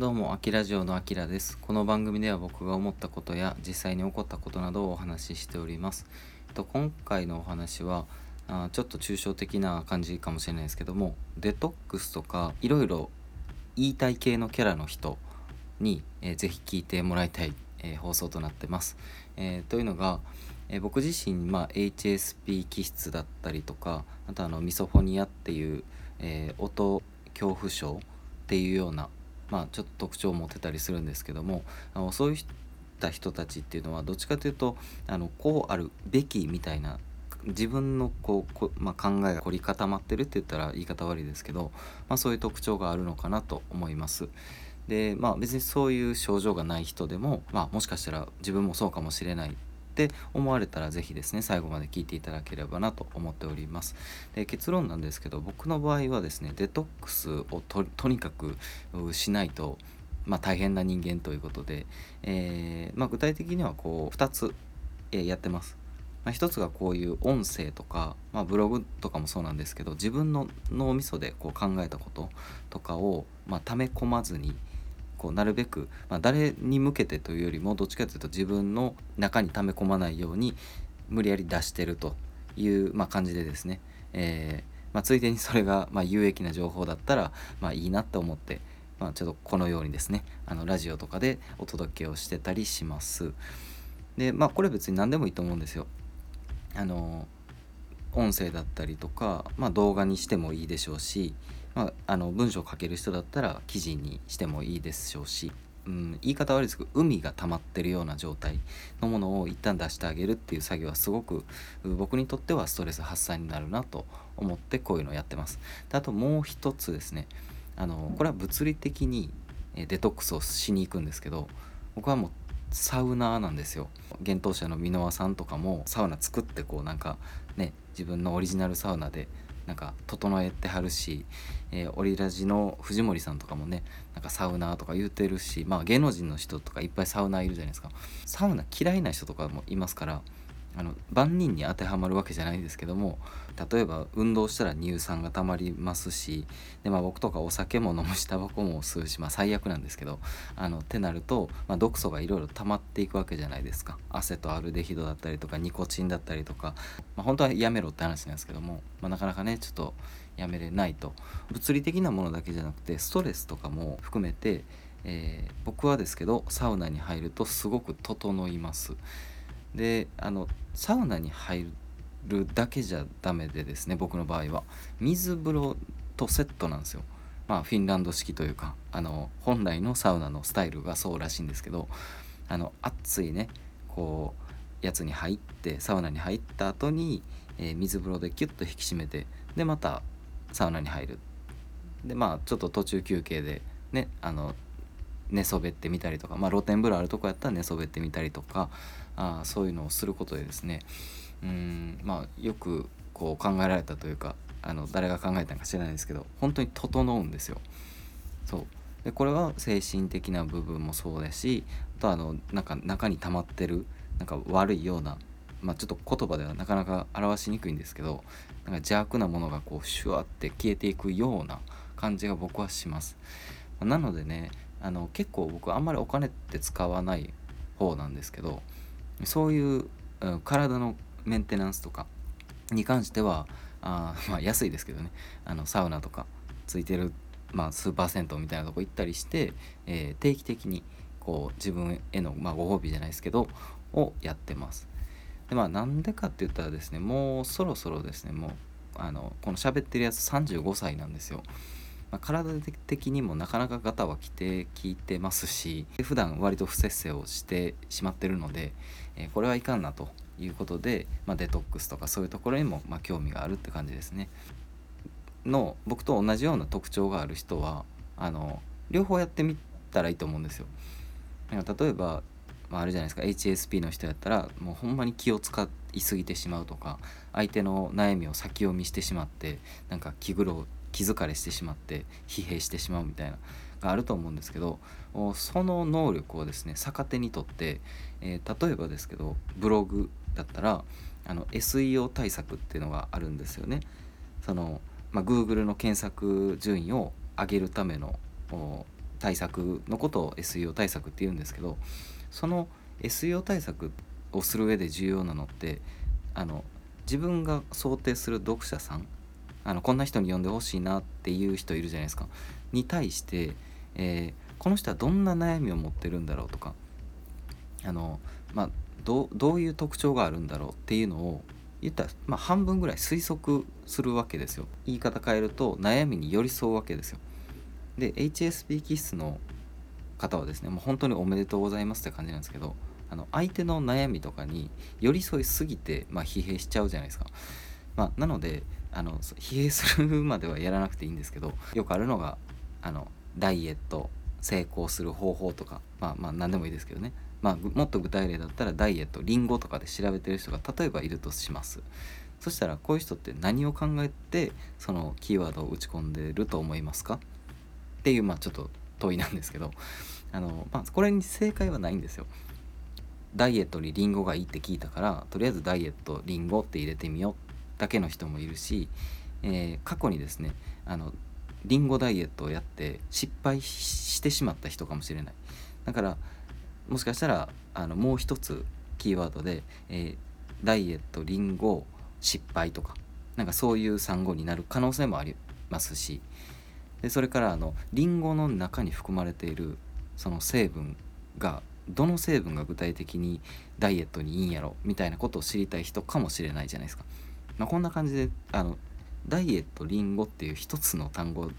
どうも、あきラジオのあきらです。この番組では僕が思ったことや実際に起こったことなどをお話ししております。えっと今回のお話はあちょっと抽象的な感じかもしれないですけども、デトックスとかいろいろ言いたい系のキャラの人に、えー、ぜひ聞いてもらいたい、えー、放送となってます。えー、というのが、えー、僕自身、まあ、HSP 気質だったりとかあとあのミソフォニアっていう、えー、音恐怖症っていうようなまあ、ちょっと特徴を持ってたりするんですけどもあのそういった人たちっていうのはどっちかというとあのこうあるべきみたいな自分のこうこ、まあ、考えが凝り固まってるって言ったら言い方悪いですけど、まあ、そういう特徴があるのかなと思います。でまあ別にそういう症状がない人でも、まあ、もしかしたら自分もそうかもしれないって思われたら是非ですね最後まで聞いていただければなと思っておりますで結論なんですけど僕の場合はですねデトックスをとにかくしないとまあ、大変な人間ということで、えー、まあ、具体的にはこう2つ、えやってます。まあ、1つがこういう音声とか、まあ、ブログとかもそうなんですけど自分の脳みそでこう考えたこととかを、まあ、溜め込まずに、こうなるべく、まあ、誰に向けてというよりもどっちかというと自分の中に溜め込まないように無理やり出してるという、まあ、感じでですね、えー、まあ、ついでにそれが、ま有益な情報だったら、まあ、いいなって思って、まあ、ちょっとこのようにですねあのラジオとかでお届けをしてたりします。でまあこれ別に何でもいいと思うんですよ。あの音声だったりとか、まあ、動画にしてもいいでしょうし、まあ、あの文章を書ける人だったら記事にしてもいいでしょうし、うん、言い方悪いですけど海が溜まってるような状態のものを一旦出してあげるっていう作業はすごく僕にとってはストレス発散になるなと思ってこういうのをやってます。であともう一つですねあのこれは物理的にデトックスをしに行くんですけど僕はもうサウナーなんですよ幻冬舎の箕輪さんとかもサウナ作ってこうなんかね自分のオリジナルサウナでなんか整えてはるし、えー、オリラジの藤森さんとかもねなんかサウナーとか言うてるしまあ芸能人の人とかいっぱいサウナーいるじゃないですか。サウナ嫌いな人とかもいますからあの万人に当てはまるわけじゃないですけども例えば運動したら乳酸がたまりますしで、まあ、僕とかお酒も飲むしタバコも吸うし、まあ、最悪なんですけどあのってなると、まあ、毒素がいろいろ溜まっていくわけじゃないですか汗とアルデヒドだったりとかニコチンだったりとか、まあ、本当はやめろって話なんですけども、まあ、なかなかねちょっとやめれないと物理的なものだけじゃなくてストレスとかも含めて、えー、僕はですけどサウナに入るとすごく整います。であのサウナに入るだけじゃダメでですね僕の場合は水風呂とセットなんですよ。まあフィンランド式というかあの本来のサウナのスタイルがそうらしいんですけどあの熱いねこうやつに入ってサウナに入った後に、えー、水風呂でキュッと引き締めてでまたサウナに入るでまあちょっと途中休憩でねあの寝そべってみたりとか、まあ、露天風呂あるとこやったら寝そべってみたりとかあそういうのをすることでですねうんまあよくこう考えられたというかあの誰が考えたのか知らないですけど本当に整うんですよ。そうでこれは精神的な部分もそうだしあとあのなんか中に溜まってるなんか悪いようなまあ、ちょっと言葉ではなかなか表しにくいんですけどなんか邪悪なものがこうシュワって消えていくような感じが僕はします。なのでねあの結構僕あんまりお金って使わない方なんですけどそういう、体のメンテナンスとかに関してはあまあ安いですけどねあのサウナとかついてる、まあ、スーパー銭湯みたいなとこ行ったりして、えー、定期的にこう自分への、まあ、ご褒美じゃないですけどをやってます。でまあなんでかって言ったらですねもうそろそろですねもうあのこの喋ってるやつ35歳なんですよ。まあ、体的にもなかなかガタは来て聞いてますし普段割と不節制をしてしまってるので、えー、これはいかんなということで、まあ、デトックスとかそういうところにもま興味があるって感じですね。の僕と同じような特徴がある人はあの両方やってみたらいいと思うんですよ。例えば、まあ、あるじゃないですか HSP の人やったらもうほんまに気を使いすぎてしまうとか相手の悩みを先読みしてしまってなんか気苦労気疲れしてしまって疲弊してしまうみたいながあると思うんですけどその能力をですね逆手にとって、えー、例えばですけどブログだったらあの SEO 対策っていうのがあるんですよね。そのまあ、Google の検索順位を上げるための対策のことを SEO 対策って言うんですけどその SEO 対策をする上で重要なのってあの自分が想定する読者さんあのこんな人に読んでほしいなっていう人いるじゃないですか。に対して、えー、この人はどんな悩みを持ってるんだろうとか。あの、まあ、どういう特徴があるんだろうっていうのを言ったら、まあ、半分ぐらい推測するわけですよ。言い方変えると悩みに寄り添うわけですよ。で HSP 気質の方はですねもう本当におめでとうございますって感じなんですけどあの相手の悩みとかに寄り添いすぎて、まあ、疲弊しちゃうじゃないですか、まあ、なのであの疲弊するまではやらなくていいんですけど よくあるのがあのダイエット成功する方法とかまあまあ何でもいいですけどね。まあ、もっと具体例だったらダイエットリンゴとかで調べてる人が例えばいるとします。そしたらこういう人って何を考えてそのキーワードを打ち込んでると思いますか？っていうまあちょっと問いなんですけどあの、まあ、これに正解はないんですよ。ダイエットにリンゴがいいって聞いたからとりあえずダイエットリンゴって入れてみようだけの人もいるし、えー、過去にですねあのリンゴダイエットをやって失敗してしまった人かもしれないだからもしかしたらあのもう一つキーワードで、えー、ダイエットリンゴ失敗とかなんかそういう産後になる可能性もありますしでそれからあのリンゴの中に含まれているその成分がどの成分が具体的にダイエットにいいんやろみたいなことを知りたい人かもしれないじゃないですか。まあ、こんな感じであのダイエットリンゴっていう一つの単語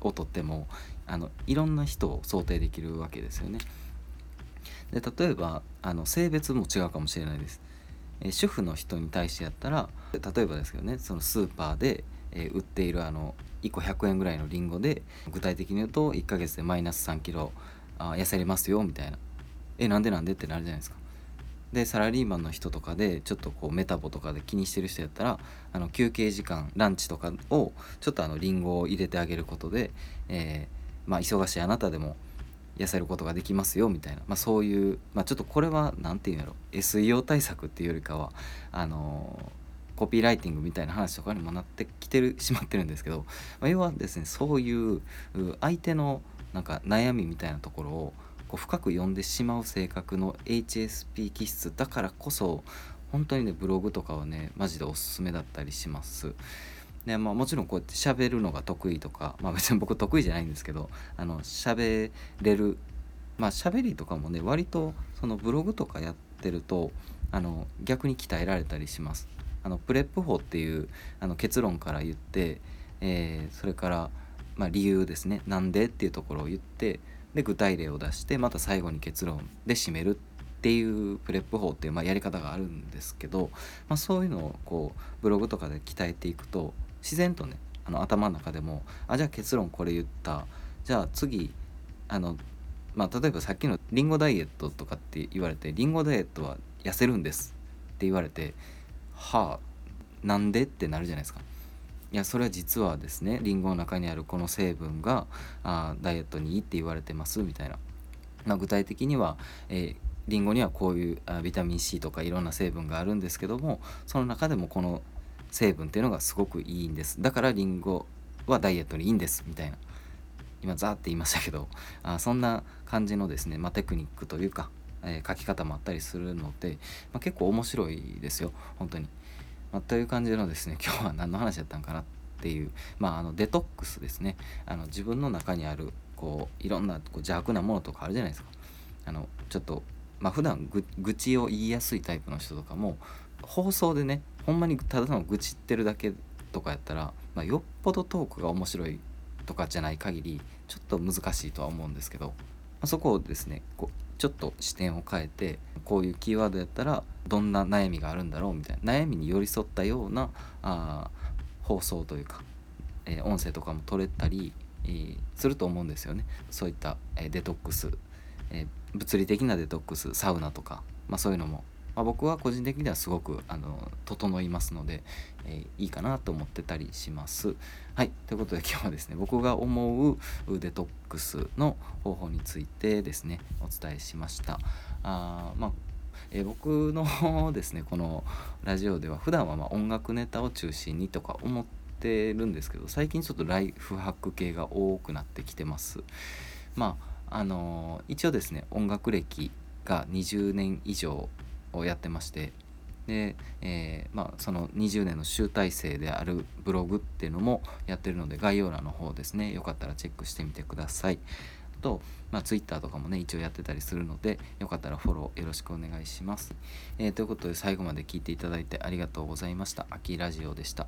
をとってもあのいろんな人を想定できるわけですよね。で例えばあの性別も違うかもしれないです、え、主婦の人に対してやったら例えばですけどねそのスーパーで、えー、売っているあの1個100円ぐらいのりんごで具体的に言うと1ヶ月でマイナス3キロあ痩せれますよみたいな。えなんでなんでってなるじゃないですか。でサラリーマンの人とかでちょっとこうメタボとかで気にしてる人やったらあの休憩時間ランチとかをちょっとあのリンゴを入れてあげることで、えー、まあ、忙しいあなたでも痩せることができますよみたいな、まあ、そういう、まあ、ちょっとこれは何て言うんやろ。SEO 対策っていうよりかはあのー、コピーライティングみたいな話とかにもなってきてるしまってるんですけど、まあ、要はですねそういう相手のなんか悩みみたいなところをこう深く読んでしまう性格の HSP 気質だからこそ本当にねブログとかはねマジでおすすめだったりします。でまあ、もちろんこうやって喋るのが得意とか、まあ、別に僕得意じゃないんですけどあの喋れるまあ喋りとかもね割とそのブログとかやってるとあの逆に鍛えられたりします。あのプレップ法っていうあの結論から言って、えー、それから、まあ、理由ですねなんでっていうところを言ってで具体例を出してまた最後に結論で締めるっていうプレップ法っていう、まあ、やり方があるんですけど、まあ、そういうのをこうブログとかで鍛えていくと自然とねあの頭の中でもあじゃあ結論これ言ったじゃあ次あのまあ例えばさっきのリンゴダイエットとかって言われてリンゴダイエットは痩せるんですって言われてはあなんでってなるじゃないですか。いやそれは実はですねリンゴの中にあるこの成分があダイエットにいいって言われてますみたいな、まあ、具体的には、えー、リンゴにはこういうあビタミン C とかいろんな成分があるんですけどもその中でもこの成分っていうのがすごくいいんです。だからりんごはダイエットにいいんですみたいな。今ザーって言いましたけどあそんな感じのですね、まあ、テクニックというか、えー、書き方もあったりするので、まあ、結構面白いですよ本当に、まあ、という感じのですね 今日は何の話だったんかなっていう、まあ、あのデトックスですね。あの自分の中にあるこういろんなこう邪悪なものとかあるじゃないですか。あのちょっとまあ普段愚痴を言いやすいタイプの人とかも放送でねほんまにただの愚痴ってるだけとかやったら、まあ、よっぽどトークが面白いとかじゃない限りちょっと難しいとは思うんですけど、まあ、そこをですねこちょっと視点を変えてこういうキーワードやったらどんな悩みがあるんだろうみたいな悩みに寄り添ったようなあ放送というか、えー、音声とかも取れたり、えー、すると思うんですよね。そういった、えー、デトックス、え物理的なデトックスサウナとか、まあ、そういうのもまあ、僕は個人的にはすごくあの整いますので、えー、いいかなと思ってたりします。はいということで今日はですね僕が思うデトックスの方法についてですねお伝えしました。あまあえ、僕のですねこのラジオでは普段はま音楽ネタを中心にとか思ってるんですけど最近ちょっとライフハック系が多くなってきてます。まああの一応ですね音楽歴が20年以上をやってましてで、えー、まあ、その20年の集大成であるブログっていうのもやってるので概要欄の方ですねよかったらチェックしてみてください。と、まあ、Twitter とかもね一応やってたりするのでよかったらフォローよろしくお願いします。えー、ということで最後まで聞いていただいてありがとうございました。秋ラジオでした。